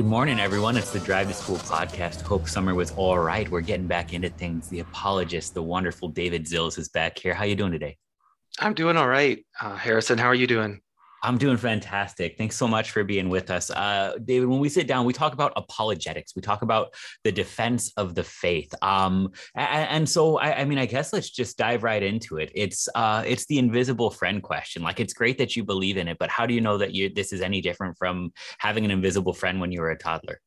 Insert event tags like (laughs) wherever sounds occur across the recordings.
Good morning, everyone. It's the Drive to School podcast. Hope summer was all right. We're getting back into things. The apologist, the wonderful David Zilz, is back here. How you doing today? I'm doing all right, uh, Harrison. How are you doing? I'm doing fantastic. Thanks so much for being with us. Uh, David, when we sit down, we talk about apologetics. We talk about the defense of the faith. Um, and, and, so, I, I, mean, I guess let's just dive right into it. It's uh, it's the invisible friend question. Like, it's great that you believe in it, but how do you know that you this is any different from having an invisible friend when you were a toddler?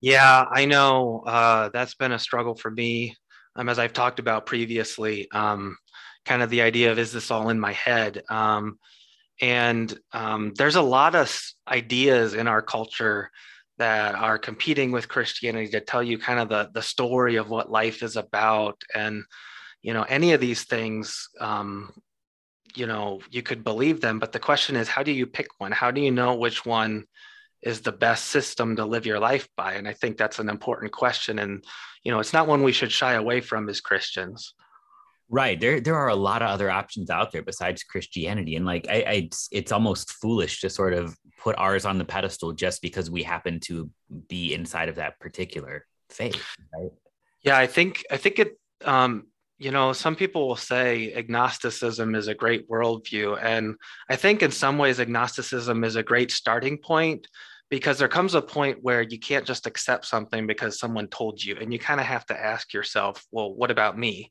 Yeah, I know uh, that's been a struggle for me. Um, as I've talked about previously, um, kind of the idea of is this all in my head? Um, and um, there's a lot of ideas in our culture that are competing with Christianity to tell you kind of the, the story of what life is about. And, you know, any of these things, um, you know, you could believe them. But the question is, how do you pick one? How do you know which one is the best system to live your life by? And I think that's an important question. And, you know, it's not one we should shy away from as Christians. Right. There there are a lot of other options out there besides Christianity. And like I, I it's, it's almost foolish to sort of put ours on the pedestal just because we happen to be inside of that particular faith. Right. Yeah, I think I think it um you know, some people will say agnosticism is a great worldview. And I think in some ways, agnosticism is a great starting point because there comes a point where you can't just accept something because someone told you. And you kind of have to ask yourself, well, what about me?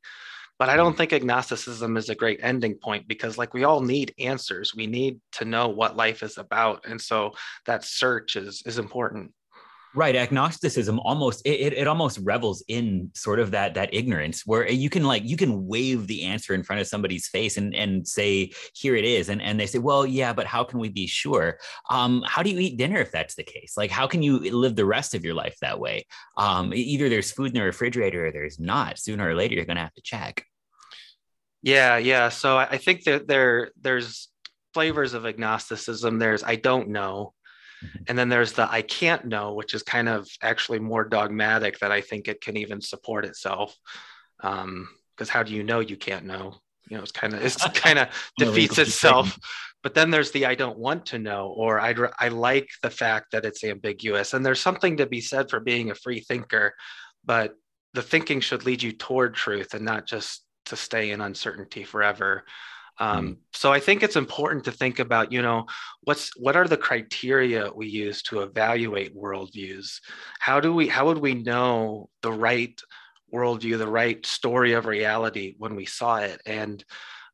But I don't mm. think agnosticism is a great ending point because, like, we all need answers. We need to know what life is about, and so that search is is important right agnosticism almost it, it almost revels in sort of that that ignorance where you can like you can wave the answer in front of somebody's face and and say here it is and and they say well yeah but how can we be sure? Um how do you eat dinner if that's the case? Like how can you live the rest of your life that way? Um either there's food in the refrigerator or there's not. Sooner or later you're going to have to check. Yeah yeah so i think that there there's flavors of agnosticism. There's i don't know. And then there's the I can't know, which is kind of actually more dogmatic that I think it can even support itself. Because um, how do you know you can't know? You know, it's kind of it's (laughs) kind of defeats itself. But then there's the I don't want to know, or I I like the fact that it's ambiguous. And there's something to be said for being a free thinker, but the thinking should lead you toward truth and not just to stay in uncertainty forever. Um, mm. so I think it's important to think about, you know, what's what are the criteria we use to evaluate worldviews? How do we how would we know the right worldview, the right story of reality when we saw it? And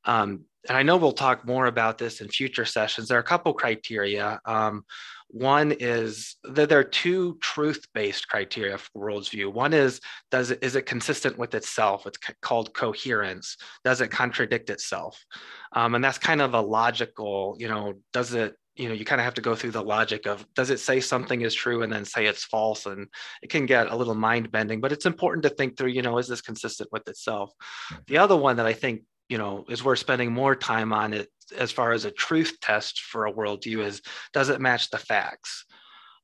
um, and I know we'll talk more about this in future sessions. There are a couple criteria. Um, one is that there are two truth-based criteria for worldview. One is does it is it consistent with itself? It's called coherence. Does it contradict itself? Um, and that's kind of a logical. You know, does it? You know, you kind of have to go through the logic of does it say something is true and then say it's false, and it can get a little mind bending. But it's important to think through. You know, is this consistent with itself? The other one that I think you know is worth spending more time on it as far as a truth test for a worldview is does it match the facts?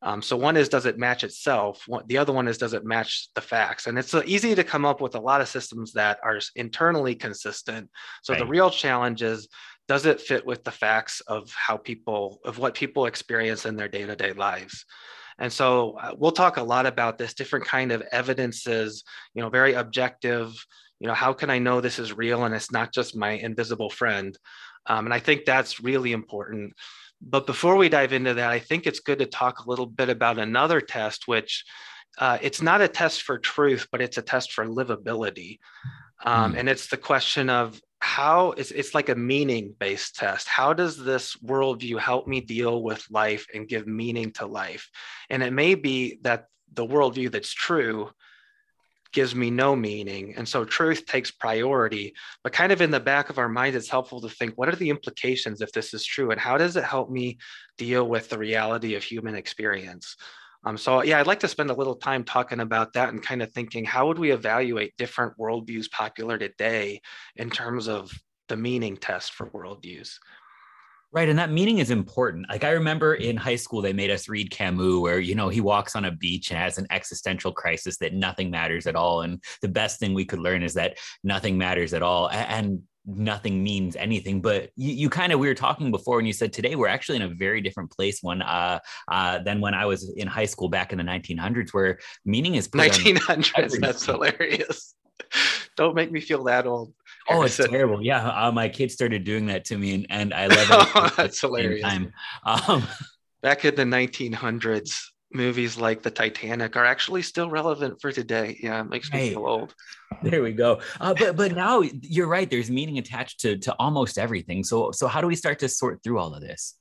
Um, so one is does it match itself? The other one is does it match the facts? And it's uh, easy to come up with a lot of systems that are internally consistent. So right. the real challenge is does it fit with the facts of how people of what people experience in their day-to-day lives? And so uh, we'll talk a lot about this different kind of evidences you know very objective you know how can i know this is real and it's not just my invisible friend? Um, and i think that's really important. But before we dive into that i think it's good to talk a little bit about another test which uh, it's not a test for truth but it's a test for livability. Um, mm. and it's the question of how it's, it's like a meaning based test. How does this worldview help me deal with life and give meaning to life? And it may be that the worldview that's true gives me no meaning. And so truth takes priority. But kind of in the back of our mind, it's helpful to think what are the implications if this is true? And how does it help me deal with the reality of human experience? Um, so, yeah, I'd like to spend a little time talking about that and kind of thinking how would we evaluate different worldviews popular today in terms of the meaning test for worldviews? Right. And that meaning is important. Like I remember in high school, they made us read Camus, where, you know, he walks on a beach and has an existential crisis that nothing matters at all. And the best thing we could learn is that nothing matters at all. And nothing means anything. But you, you kind of we were talking before, and you said today we're actually in a very different place when uh, uh, than when I was in high school back in the 1900s, where meaning is 1900s. That's hilarious. (laughs) Don't make me feel that old. Oh, (laughs) it's terrible. Yeah, uh, my kids started doing that to me, and, and I love it. (laughs) oh, that's hilarious. Um, (laughs) Back in the 1900s, movies like the Titanic are actually still relevant for today. Yeah, it makes me hey, feel old. There we go. Uh, but but now you're right. There's meaning attached to to almost everything. So so how do we start to sort through all of this?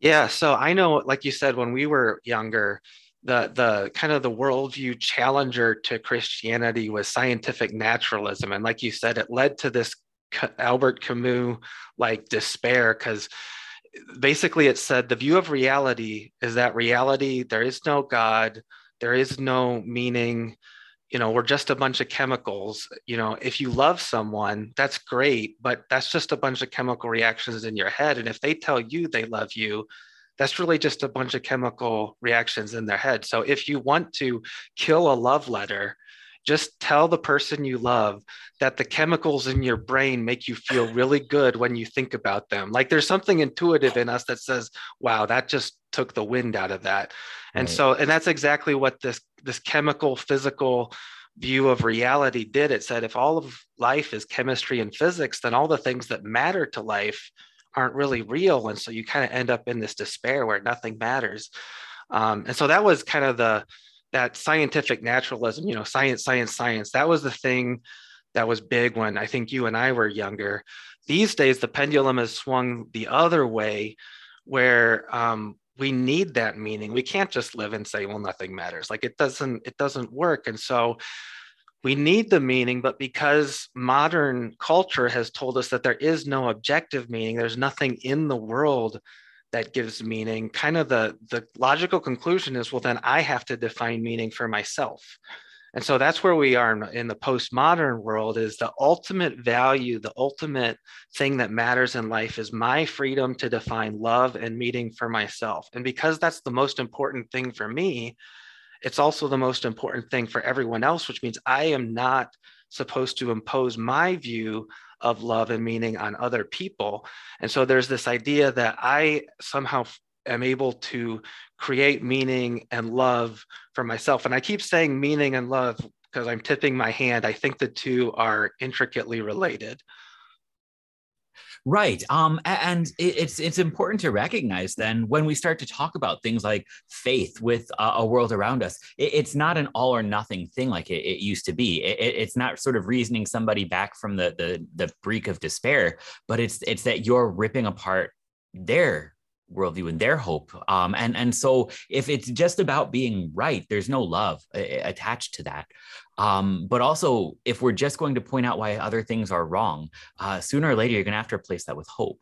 Yeah. So I know, like you said, when we were younger, the the kind of the worldview challenger to Christianity was scientific naturalism, and like you said, it led to this Albert Camus like despair because basically it said the view of reality is that reality there is no God, there is no meaning. You know, we're just a bunch of chemicals. You know, if you love someone, that's great, but that's just a bunch of chemical reactions in your head. And if they tell you they love you, that's really just a bunch of chemical reactions in their head. So if you want to kill a love letter, just tell the person you love that the chemicals in your brain make you feel really good when you think about them. Like there's something intuitive in us that says, wow, that just took the wind out of that. And right. so, and that's exactly what this this chemical physical view of reality did. It said if all of life is chemistry and physics, then all the things that matter to life aren't really real and so you kind of end up in this despair where nothing matters. Um, and so that was kind of the that scientific naturalism you know science science science that was the thing that was big when i think you and i were younger. These days the pendulum has swung the other way where um, we need that meaning. We can't just live and say well nothing matters. Like it doesn't it doesn't work. And so we need the meaning, but because modern culture has told us that there is no objective meaning, there's nothing in the world that gives meaning, kind of the, the logical conclusion is well, then I have to define meaning for myself. And so that's where we are in the postmodern world is the ultimate value, the ultimate thing that matters in life is my freedom to define love and meaning for myself. And because that's the most important thing for me, it's also the most important thing for everyone else, which means I am not supposed to impose my view of love and meaning on other people. And so there's this idea that I somehow am able to create meaning and love for myself. And I keep saying meaning and love because I'm tipping my hand. I think the two are intricately related. Right. Um, and it's it's important to recognize then when we start to talk about things like faith with a, world around us, it, it's not an all or nothing thing like it, used to be. It, it's not sort of reasoning somebody back from the the the brink of despair, but it's it's that you're ripping apart their worldview and their hope. Um, and and so if it's just about being right, there's no love uh, attached to that. Um, but also, if we're just going to point out why other things are wrong, uh, sooner or later you're going to have to replace that with hope.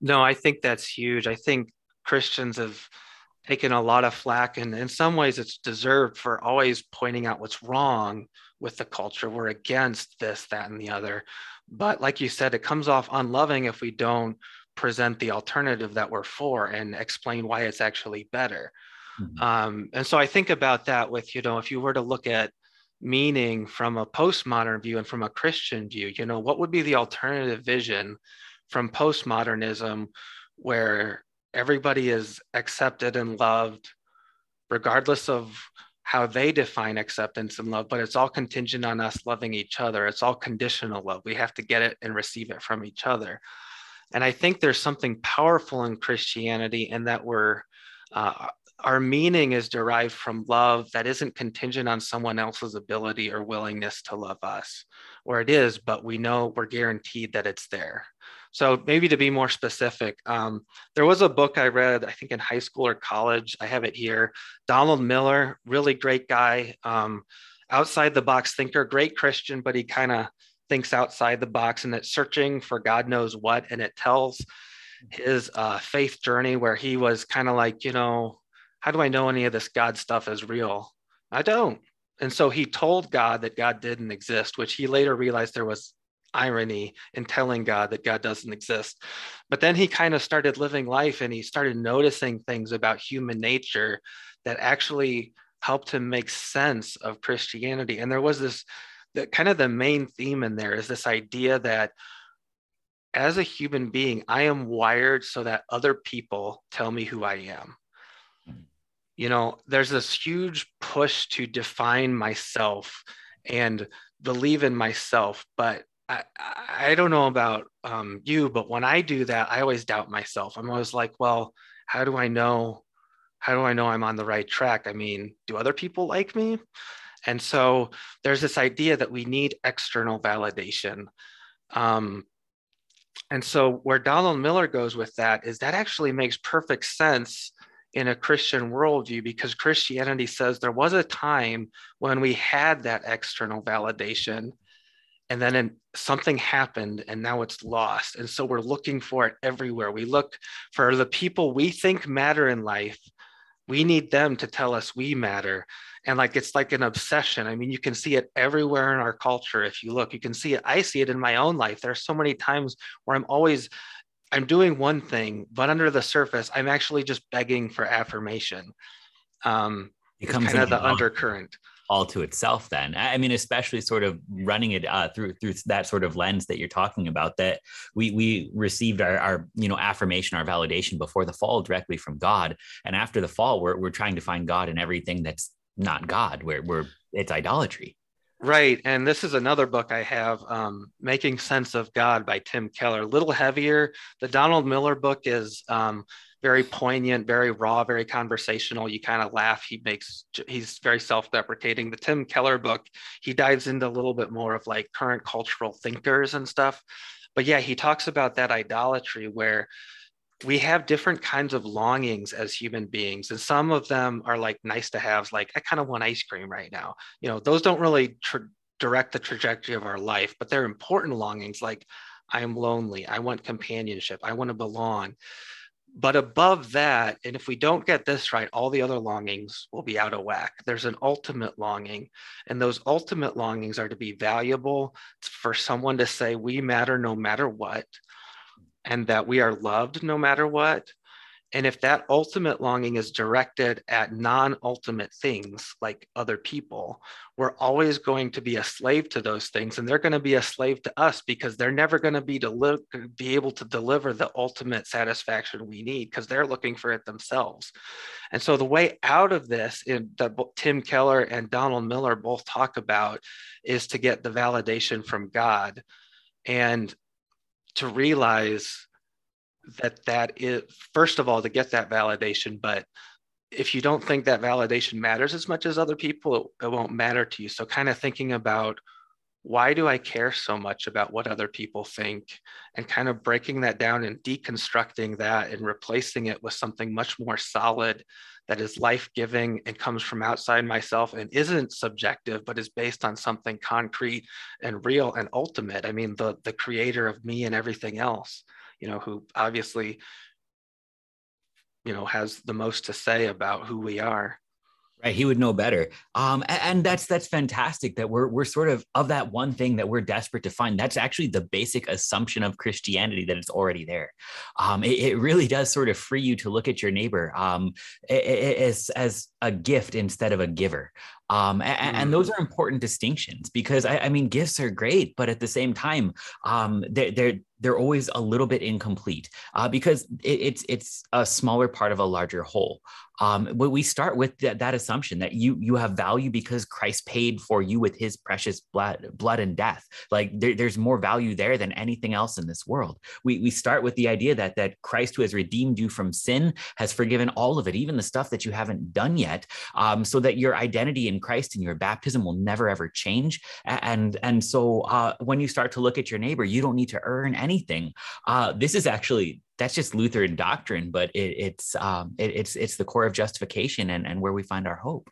No, I think that's huge. I think Christians have taken a lot of flack, and in some ways, it's deserved for always pointing out what's wrong with the culture. We're against this, that, and the other. But like you said, it comes off unloving if we don't present the alternative that we're for and explain why it's actually better. Mm-hmm. Um, and so I think about that with, you know, if you were to look at meaning from a postmodern view and from a Christian view, you know, what would be the alternative vision from postmodernism where everybody is accepted and loved regardless of how they define acceptance and love, but it's all contingent on us loving each other. It's all conditional love. We have to get it and receive it from each other. And I think there's something powerful in Christianity in that we're uh, our meaning is derived from love that isn't contingent on someone else's ability or willingness to love us, or it is, but we know we're guaranteed that it's there. So maybe to be more specific, um, there was a book I read, I think in high school or college. I have it here. Donald Miller, really great guy, um, outside the box thinker, great Christian, but he kind of thinks outside the box and it's searching for God knows what. And it tells his uh, faith journey where he was kind of like, you know, how do I know any of this God stuff is real? I don't. And so he told God that God didn't exist, which he later realized there was irony in telling God that God doesn't exist. But then he kind of started living life and he started noticing things about human nature that actually helped him make sense of Christianity. And there was this the kind of the main theme in there is this idea that as a human being, I am wired so that other people tell me who I am. You know, there's this huge push to define myself and believe in myself, but I, I don't know about um, you, but when I do that, I always doubt myself. I'm always like, well, how do I know? How do I know I'm on the right track? I mean, do other people like me? And so there's this idea that we need external validation. Um, and so where Donald Miller goes with that is that actually makes perfect sense in a Christian worldview because Christianity says there was a time when we had that external validation and then in, something happened and now it's lost. And so we're looking for it everywhere. We look for the people we think matter in life. We need them to tell us we matter. And like it's like an obsession. I mean you can see it everywhere in our culture. If you look you can see it i see it in my own life. There's so many times where i'm always i'm doing one thing but under the surface i'm actually just begging for affirmation. Um it it's kind of the undercurrent. all to itself then. I mean especially sort of running it uh, through through that sort of lens that you're talking about that we we received our, our you know affirmation our validation before the fall directly from god. And after the fall we're, we're trying to find god in everything that's not God, where where it's idolatry. Right, and this is another book I have, um, "Making Sense of God" by Tim Keller. A little heavier. The Donald Miller book is um, very poignant, very raw, very conversational. You kind of laugh. He makes he's very self-deprecating. The Tim Keller book, he dives into a little bit more of like current cultural thinkers and stuff. But yeah, he talks about that idolatry where we have different kinds of longings as human beings and some of them are like nice to have like i kind of want ice cream right now. You know those don't really tra- direct the trajectory of our life but they're important longings like i am lonely i want companionship i want to belong. But above that and if we don't get this right all the other longings will be out of whack. There's an ultimate longing and those ultimate longings are to be valuable for someone to say we matter no matter what and that we are loved no matter what. And if that ultimate longing is directed at non ultimate things like other people, we're always going to be a slave to those things. And they're going to be a slave to us because they're never going to be, deli- be able to deliver the ultimate satisfaction we need because they're looking for it themselves. And so the way out of this, in, that Tim Keller and Donald Miller both talk about, is to get the validation from God. And to realize that that is first of all to get that validation but if you don't think that validation matters as much as other people it, it won't matter to you. So kind of thinking about why do i care so much about what other people think and kind of breaking that down and deconstructing that and replacing it with something much more solid that is life-giving and comes from outside myself and isn't subjective but is based on something concrete and real and ultimate. I mean the the creator of me and everything else you know who obviously you know has the most to say about who we are Right, he would know better. Um, and that's that's fantastic that we're we're sort of of that one thing that we're desperate to find. That's actually the basic assumption of Christianity that it's already there. Um, it, it, really does sort of free you to look at your neighbor um, as as a gift instead of a giver. Um, and, and, those mm. are important distinctions because I, I, mean gifts are great, but at the same time, um, they're, they're they're always a little bit incomplete uh, because it, it's it's a smaller part of a larger whole. Um, but we start with that, assumption that you you have value because Christ paid for you with His precious blood blood and death. Like there, there's more value there than anything else in this world. We we start with the idea that that Christ who has redeemed you from sin has forgiven all of it, even the stuff that you haven't done yet, um, so that your identity in Christ and your baptism will never ever change. And and so uh, when you start to look at your neighbor, you don't need to earn anything anything. Uh, this is actually that's just Lutheran doctrine, but it, it's um, it, it's it's the core of justification and and where we find our hope.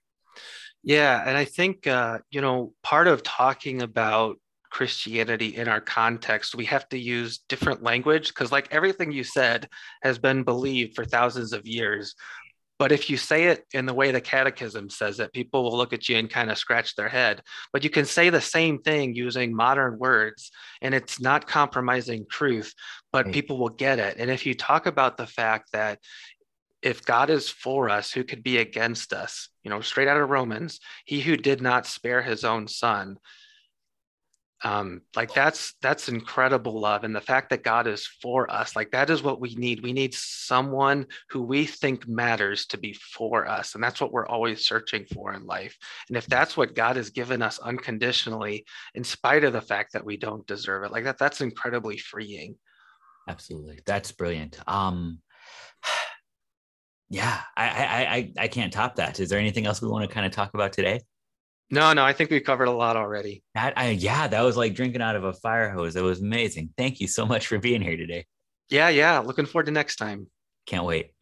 Yeah, and I think uh, you know part of talking about Christianity in our context, we have to use different language because, like everything you said, has been believed for thousands of years. But if you say it in the way the catechism says it, people will look at you and kind of scratch their head. But you can say the same thing using modern words, and it's not compromising truth, but right. people will get it. And if you talk about the fact that if God is for us, who could be against us? You know, straight out of Romans, he who did not spare his own son, um, like that's that's incredible love and the fact that god is for us like that is what we need. We need someone who we think matters to be for us and that's what we're always searching for in life. And if that's what god has given us unconditionally in spite of the fact that we don't deserve it like that that's incredibly freeing. Absolutely. That's brilliant. Um (sighs) yeah I, I i i can't top that. Is there anything else we want to kind of talk about today no, no, I think we covered a lot already. That I yeah, that was like drinking out of a fire hose. That was amazing. Thank you so much for being here today. Yeah, yeah. Looking forward to next time. Can't wait.